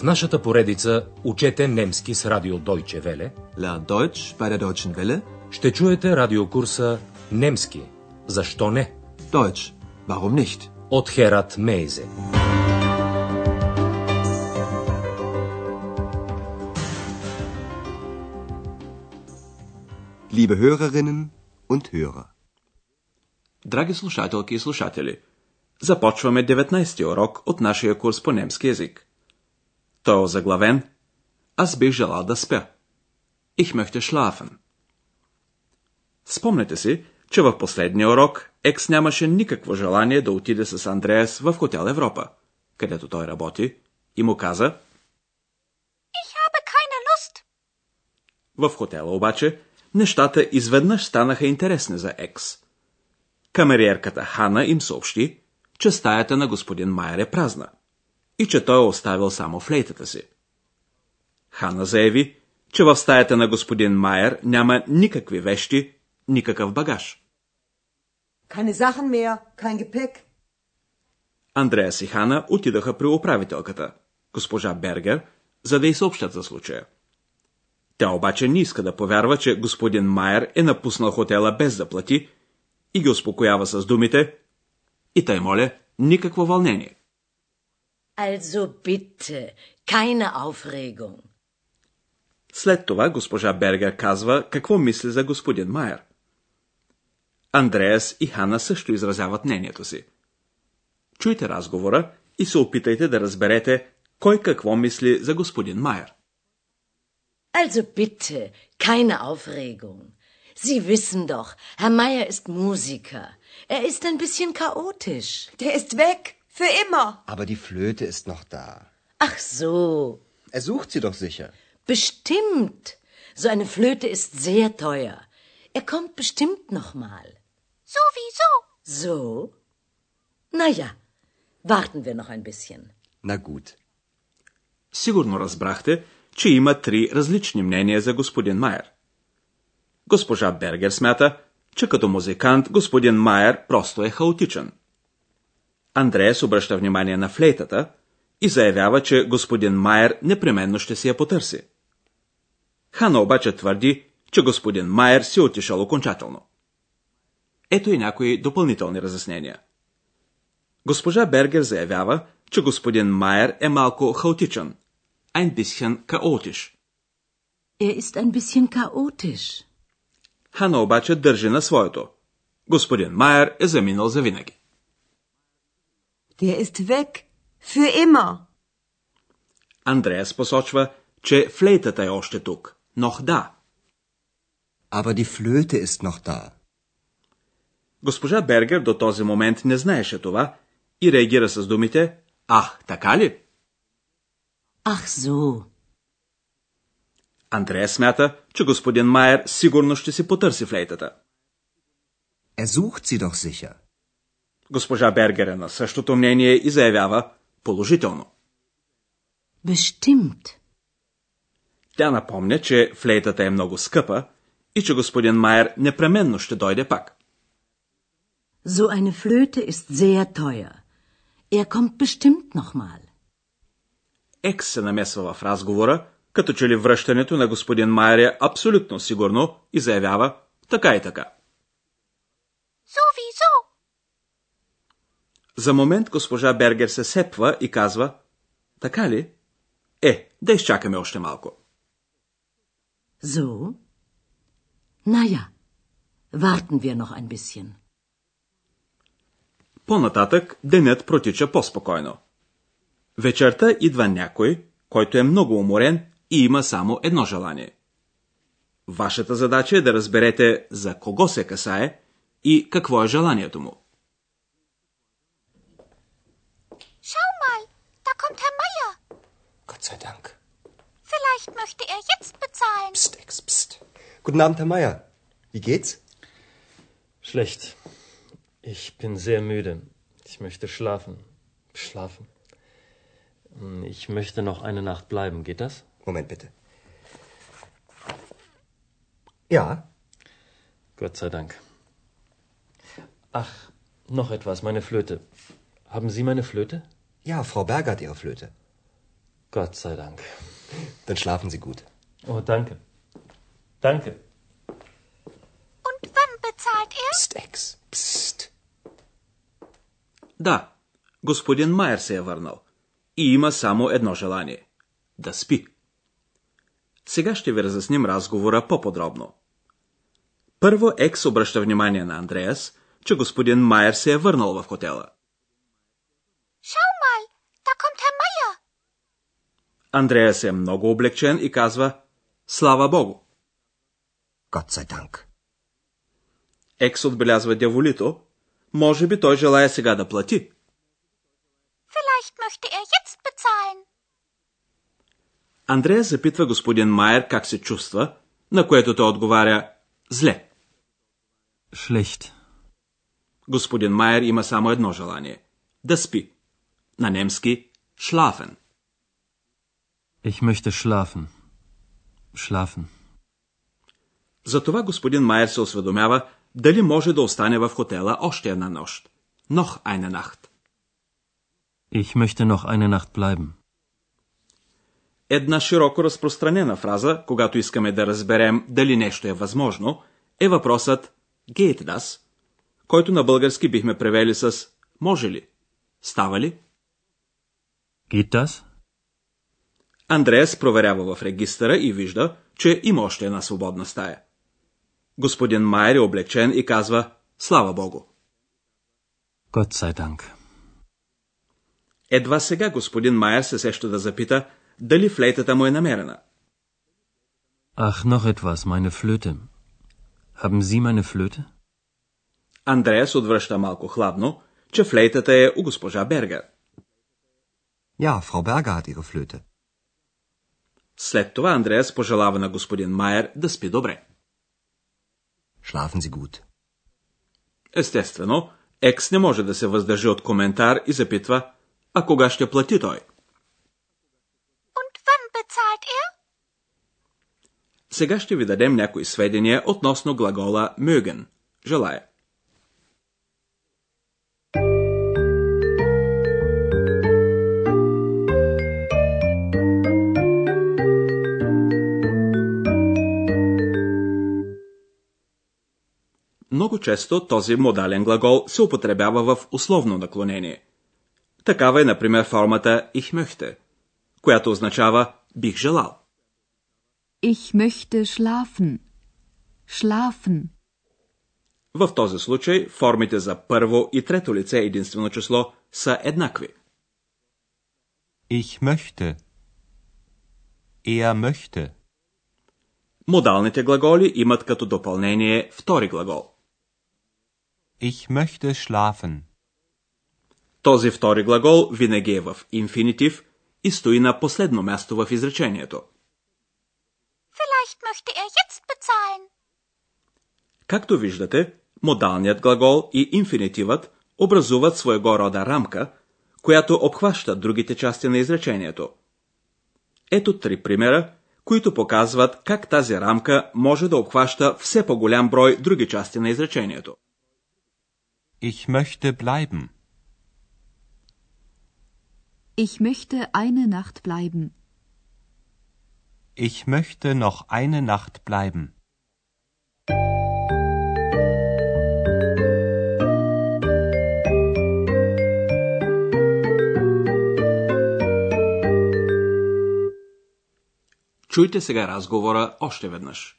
В нашата поредица Учете немски с радио Deutsche Welle Lern Deutsch bei der Deutschen Welle. ще чуете радиокурса Немски. Защо не? Deutsch. Warum nicht? От Херат Мейзе. Liebe Hörerinnen und Hörer. Драги слушателки и слушатели, започваме 19-ти урок от нашия курс по немски язик. Той е озаглавен Аз бих желал да спя. Ich möchte schlafen. Спомнете си, че в последния урок Екс нямаше никакво желание да отиде с Андреас в хотел Европа, където той работи, и му каза Ich habe keine Lust. В хотела обаче нещата изведнъж станаха интересни за Екс. Камериерката Хана им съобщи, че стаята на господин Майер е празна и че той е оставил само флейтата си. Хана заяви, че в стаята на господин Майер няма никакви вещи, никакъв багаж. Keine Sachen mehr, kein Gepäck. Андреас и Хана отидаха при управителката, госпожа Бергер, за да й съобщат за случая. Тя обаче не иска да повярва, че господин Майер е напуснал хотела без да плати и ги успокоява с думите и тъй моля, никакво вълнение. Also bitte, keine Aufregung. След това госпожа Бергер казва какво мисли за господин Майер. Андреас и Хана също изразяват мнението си. Чуйте разговора и се опитайте да разберете кой какво мисли за господин Майер. Also bitte, keine Aufregung. Sie wissen doch, Herr Meier ist Musiker. Er ist ein bisschen chaotisch. Der ist weg. Für immer. Aber die Flöte ist noch da. Ach so, Er sucht sie doch sicher. bestimmt. So eine Flöte ist sehr teuer. Er kommt bestimmt noch mal. Sowieso. So? Na ja, warten wir noch ein bisschen. Na gut. Сигурно разбрахте, че има три различни мнения за господин Майер. Госпожа Бергер смята, че като музикант господин Майер просто е хаотичен. Андреас обръща внимание на флейтата и заявява, че господин Майер непременно ще си я потърси. Хана обаче твърди, че господин Майер си е отишъл окончателно. Ето и някои допълнителни разяснения. Госпожа Бергер заявява, че господин Майер е малко хаотичен. Ein bisschen chaotisch. Er ist ein bisschen chaotisch. Хана обаче държи на своето. Господин Майер е заминал за винаги. Der ist weg. Für immer. Андреас посочва, че флейтата е още тук. Нох да. Aber die Flöte ist noch da. Госпожа Бергер до този момент не знаеше това и реагира с думите Ах, така ли? Ach so. Андреас смята, че господин Майер сигурно ще си потърси флейтата. Er sucht sie doch sicher. Госпожа Бергер е на същото мнение и заявява положително. Bestimmt. Тя напомня, че флейтата е много скъпа и че господин Майер непременно ще дойде пак. So eine Flöte ist sehr teuer. Er kommt bestimmt noch mal. Екс се намесва в разговора, като че ли връщането на господин Майер е абсолютно сигурно и заявява така и така. За момент госпожа Бергер се сепва и казва Така ли? Е, да изчакаме още малко. So? Na ja, warten wir noch ein bisschen. По-нататък денят протича по-спокойно. Вечерта идва някой, който е много уморен и има само едно желание. Вашата задача е да разберете за кого се касае и какво е желанието му. Kommt Herr Meier. Gott sei Dank. Vielleicht möchte er jetzt bezahlen. Psst, Ex, psst. Guten Abend, Herr Meier. Wie geht's? Schlecht. Ich bin sehr müde. Ich möchte schlafen. Schlafen. Hm, Ich möchte noch eine Nacht bleiben. Geht das? Moment bitte. Ja, Gott sei Dank. Ach, noch etwas, meine Flöte. Haben Sie meine Flöte? Ja, Frau Berger hat ihre Flöte. Gott sei Dank. Dann schlafen Sie gut. Oh, danke. Danke. Und wann bezahlt er? Psst, Ex. Psst. Да, господин Майер се е върнал. И има само едно желание – да спи. Сега ще ви разясним разговора по-подробно. Първо Екс обръща внимание на Андреас, че господин Майер се е върнал в хотела. Schau mal, da kommt Herr Meier. Андреас е много облегчен и казва Слава Богу! Gott sei Dank. Екс отбелязва дяволито. Може би той желая сега да плати. Vielleicht möchte er jetzt bezahlen. Андреас запитва господин Майер как се чувства, на което той отговаря зле. Schlecht. Господин Майер има само едно желание – да спи. На немски – шлафен. Ich möchte schlafen. Schlafen. Затова господин Майер се осведомява дали може да остане в хотела още една нощ. Noch eine Nacht. Ich möchte noch eine Nacht bleiben. Една широко разпространена фраза, когато искаме да разберем дали нещо е възможно, е въпросът geht das, който на български бихме превели с може ли, става ли? Geht das? Андреас проверява в регистъра и вижда, че има още една свободна стая. Господин Майер е облегчен и казва Слава Богу. Gott sei Dank. Едва сега господин Майер се сеща да запита дали флейтата му е намерена. Ach, noch etwas, meine Flöte. Haben Sie meine Flöte? Андреас отвръща малко хладно, че флейтата е у госпожа Бергер. Ja, Frau Berger hat ihre Flöte. След това Андреас пожелава на господин Майер да спи добре. Schlafen Sie gut. Естествено, Екс не може да се въздържи от коментар и запитва, а кога ще плати той? Und wann bezahlt er? Сега ще ви дадем някои сведения относно глагола mögen – желая. Много често този модален глагол се употребява в условно наклонение. Такава е, например, формата ich möchte, която означава бих желал. Ich möchte schlafen. Schlafen. В този случай формите за първо и трето лице единствено число са еднакви. Ich möchte. Er möchte. Модалните глаголи имат като допълнение втори глагол. Ich möchte schlafen. Този втори глагол винаги е в инфинитив и стои на последно място в изречението. Vielleicht möchte er jetzt bezahlen. Както виждате, модалният глагол и инфинитивът образуват своего рода рамка, която обхваща другите части на изречението. Ето три примера, които показват как тази рамка може да обхваща все по-голям брой други части на изречението. Ich möchte bleiben. Ich möchte eine Nacht bleiben. Ich möchte noch eine Nacht bleiben. Чуйте сега разговора още веднъж.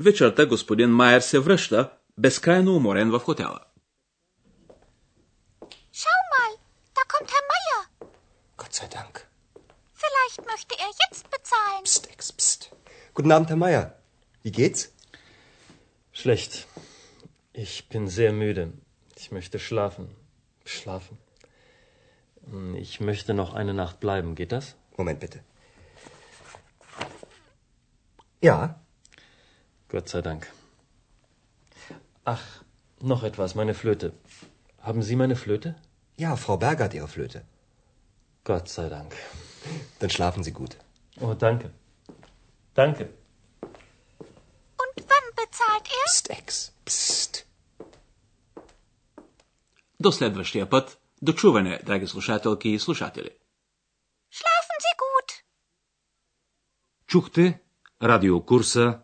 вечерта господин Майер се връща, безкрайно уморен в хотела. Schau mal, da kommt Herr Meier. Gott sei Dank. Vielleicht möchte er jetzt bezahlen. Psst, Ex, psst. Guten Abend, Herr Meier. Wie geht's? Schlecht. Ich bin sehr müde. Ich möchte schlafen. Schlafen. Hm, Ich möchte noch eine Nacht bleiben. Geht das? Moment bitte. Ja, Gott sei Dank. Ach, noch etwas, meine Flöte. Haben Sie meine Flöte? ja, Frau Berger hat ihre Flöte. Gott sei Dank. Dann schlafen Sie gut. Oh, danke. Danke. Und wann bezahlt er? Psst, Ex, psst. До следващия път, до чуване, драги слушателки и слушатели. Schlafen Sie gut. Чухте радиокурса